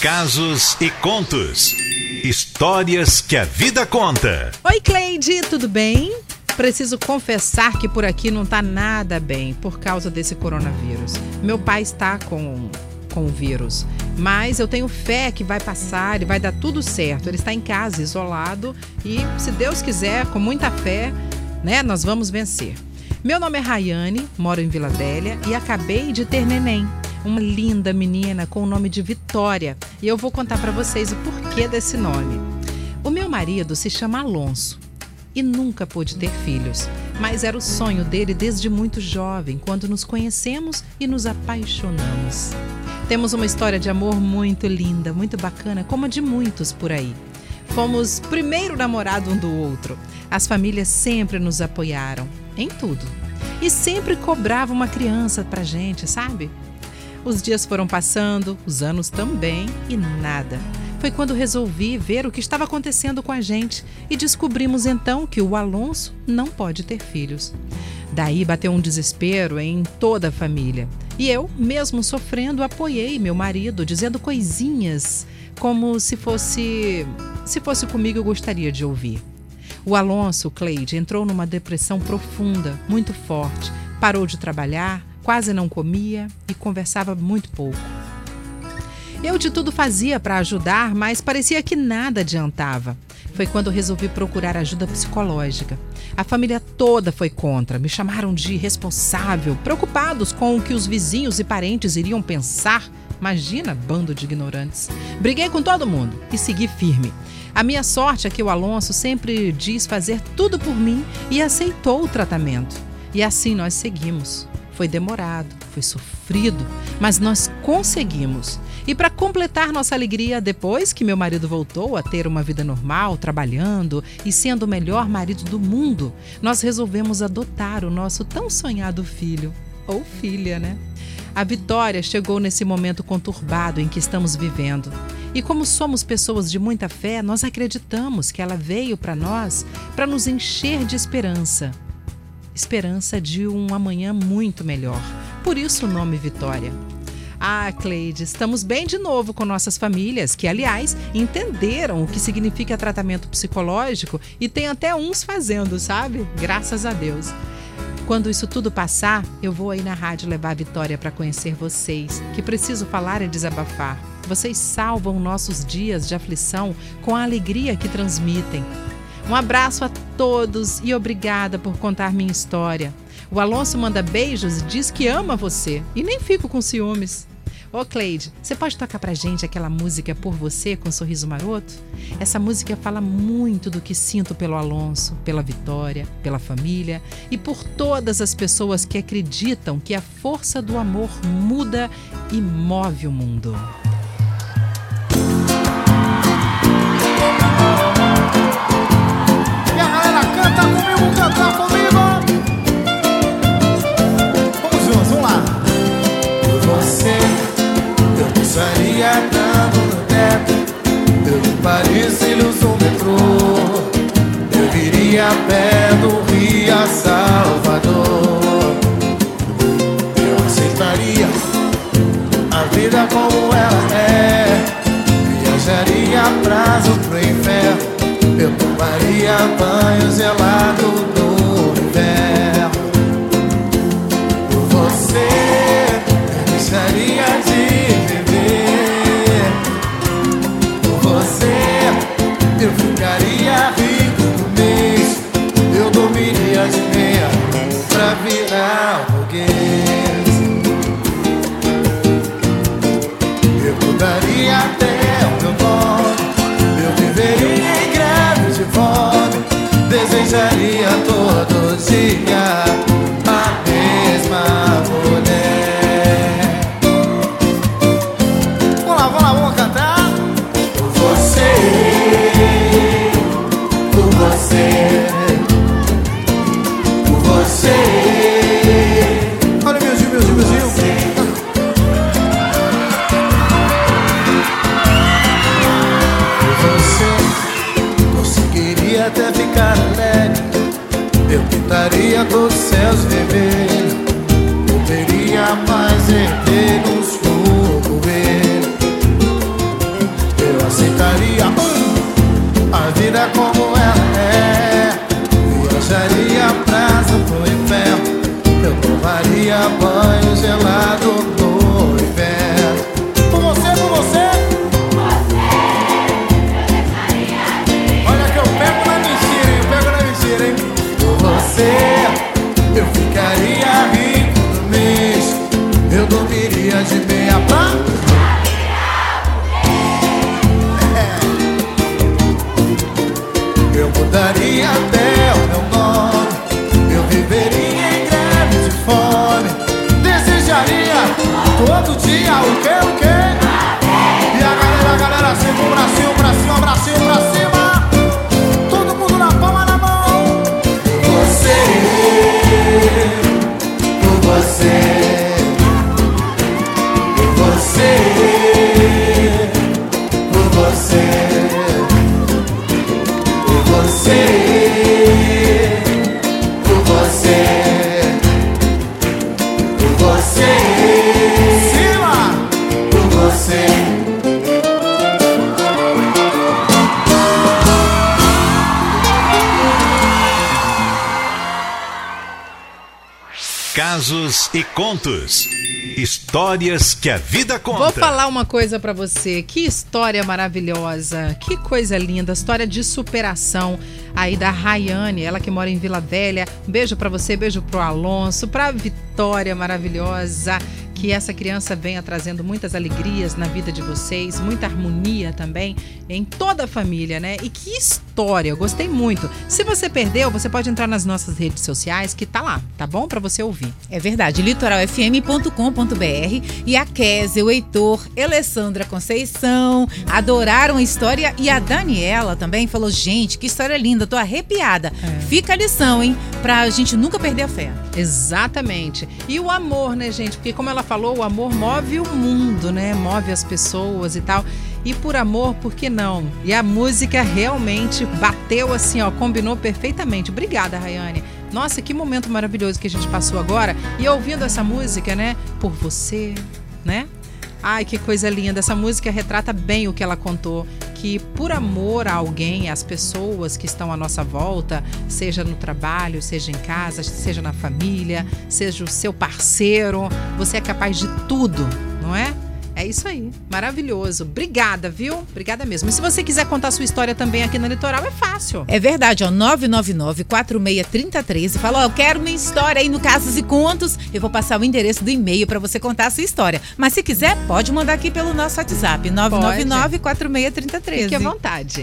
Casos e contos. Histórias que a vida conta. Oi, Cleide, tudo bem? Preciso confessar que por aqui não tá nada bem por causa desse coronavírus. Meu pai está com, com o vírus, mas eu tenho fé que vai passar e vai dar tudo certo. Ele está em casa, isolado, e se Deus quiser, com muita fé, né, nós vamos vencer. Meu nome é Rayane, moro em Vila Velha e acabei de ter neném uma linda menina com o nome de Vitória, e eu vou contar para vocês o porquê desse nome. O meu marido se chama Alonso e nunca pôde ter filhos, mas era o sonho dele desde muito jovem, quando nos conhecemos e nos apaixonamos. Temos uma história de amor muito linda, muito bacana, como a de muitos por aí. Fomos primeiro namorado um do outro. As famílias sempre nos apoiaram em tudo. E sempre cobrava uma criança pra gente, sabe? Os dias foram passando, os anos também, e nada. Foi quando resolvi ver o que estava acontecendo com a gente e descobrimos então que o Alonso não pode ter filhos. Daí bateu um desespero em toda a família. E eu, mesmo sofrendo, apoiei meu marido, dizendo coisinhas como se fosse se fosse comigo eu gostaria de ouvir. O Alonso, Cleide, entrou numa depressão profunda, muito forte, parou de trabalhar, quase não comia e conversava muito pouco. Eu de tudo fazia para ajudar, mas parecia que nada adiantava. Foi quando resolvi procurar ajuda psicológica. A família toda foi contra, me chamaram de irresponsável, preocupados com o que os vizinhos e parentes iriam pensar. Imagina, bando de ignorantes. Briguei com todo mundo e segui firme. A minha sorte é que o Alonso sempre diz fazer tudo por mim e aceitou o tratamento. E assim nós seguimos. Foi demorado, foi sofrido, mas nós conseguimos. E para completar nossa alegria, depois que meu marido voltou a ter uma vida normal, trabalhando e sendo o melhor marido do mundo, nós resolvemos adotar o nosso tão sonhado filho. Ou filha, né? A vitória chegou nesse momento conturbado em que estamos vivendo. E como somos pessoas de muita fé, nós acreditamos que ela veio para nós para nos encher de esperança esperança de um amanhã muito melhor. Por isso o nome Vitória. Ah, Cleide, estamos bem de novo com nossas famílias, que, aliás, entenderam o que significa tratamento psicológico e tem até uns fazendo, sabe? Graças a Deus. Quando isso tudo passar, eu vou aí na rádio levar a Vitória para conhecer vocês, que preciso falar e desabafar. Vocês salvam nossos dias de aflição com a alegria que transmitem. Um abraço a todos e obrigada por contar minha história. O Alonso manda beijos e diz que ama você e nem fico com ciúmes. Ô Cleide, você pode tocar pra gente aquela música Por Você com Sorriso Maroto? Essa música fala muito do que sinto pelo Alonso, pela Vitória, pela família e por todas as pessoas que acreditam que a força do amor muda e move o mundo. A pé do Rio a Salvador. Eu aceitaria a vida como ela é. Viajaria prazo pro inferno. Eu tomaria banho gelado no até ficar alegre. Eu pintaria todos os céus viver Poderia a paz erguer nos fogueiros Eu aceitaria hum, a vida como até o meu nome, eu viveria em greve de fome. Desejaria todo dia o que, o que? E a galera, a galera, sempre pra Brasil, pra cima, pra pra cima. Todo mundo na palma na mão. Você, por você, por você, por você. Por você. Casos e contos. Histórias que a vida conta. Vou falar uma coisa para você. Que história maravilhosa. Que coisa linda. História de superação aí da Rayane, ela que mora em Vila Velha. Um beijo para você, beijo pro Alonso, pra Vitória maravilhosa que essa criança venha trazendo muitas alegrias na vida de vocês, muita harmonia também em toda a família, né? E que história, eu gostei muito. Se você perdeu, você pode entrar nas nossas redes sociais que tá lá, tá bom para você ouvir. É verdade, litoralfm.com.br e a Kézia, o Heitor, Alessandra Conceição adoraram a história e a Daniela também falou: "Gente, que história linda, tô arrepiada". É. Fica a lição, hein, pra gente nunca perder a fé. Exatamente. E o amor, né, gente? Porque como ela falou, o amor move o mundo, né? Move as pessoas e tal. E por amor, por que não? E a música realmente bateu assim, ó, combinou perfeitamente. Obrigada, Rayane. Nossa, que momento maravilhoso que a gente passou agora. E ouvindo essa música, né? Por você, né? Ai, que coisa linda. Essa música retrata bem o que ela contou. Que por amor a alguém, às pessoas que estão à nossa volta, seja no trabalho, seja em casa, seja na família, seja o seu parceiro, você é capaz de tudo, não é? É isso aí. Maravilhoso. Obrigada, viu? Obrigada mesmo. E se você quiser contar sua história também aqui na Litoral, é fácil. É verdade, ó. 999-463013. Fala, ó, eu quero uma história aí no Casos e Contos. Eu vou passar o endereço do e-mail para você contar a sua história. Mas se quiser, pode mandar aqui pelo nosso WhatsApp. 999-463013. Fique à vontade.